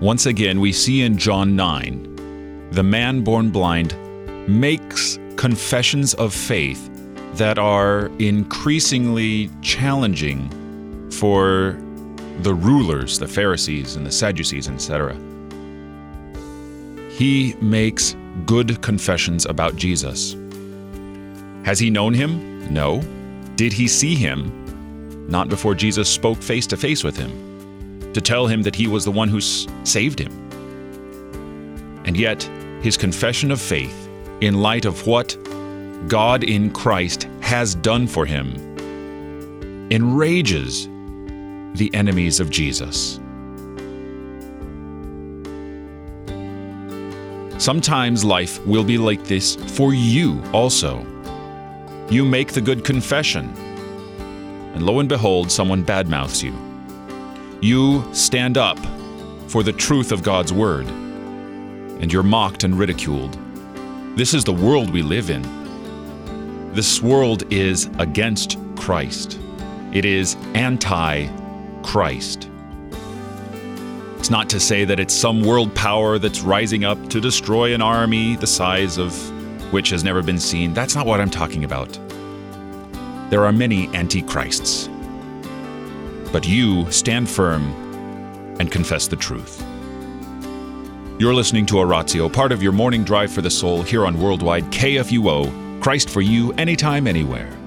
Once again, we see in John 9 the man born blind makes confessions of faith that are increasingly challenging for the rulers, the Pharisees and the Sadducees, etc. He makes good confessions about Jesus. Has he known him? No. Did he see him? Not before Jesus spoke face to face with him to tell him that he was the one who saved him. And yet, his confession of faith, in light of what God in Christ has done for him, enrages the enemies of Jesus. Sometimes life will be like this for you also. You make the good confession, and lo and behold, someone badmouths you. You stand up for the truth of God's word, and you're mocked and ridiculed. This is the world we live in. This world is against Christ, it is anti Christ. It's not to say that it's some world power that's rising up to destroy an army the size of which has never been seen. That's not what I'm talking about. There are many antichrists. But you stand firm and confess the truth. You're listening to Oratio, part of your morning drive for the soul here on Worldwide KFUO, Christ for you, anytime, anywhere.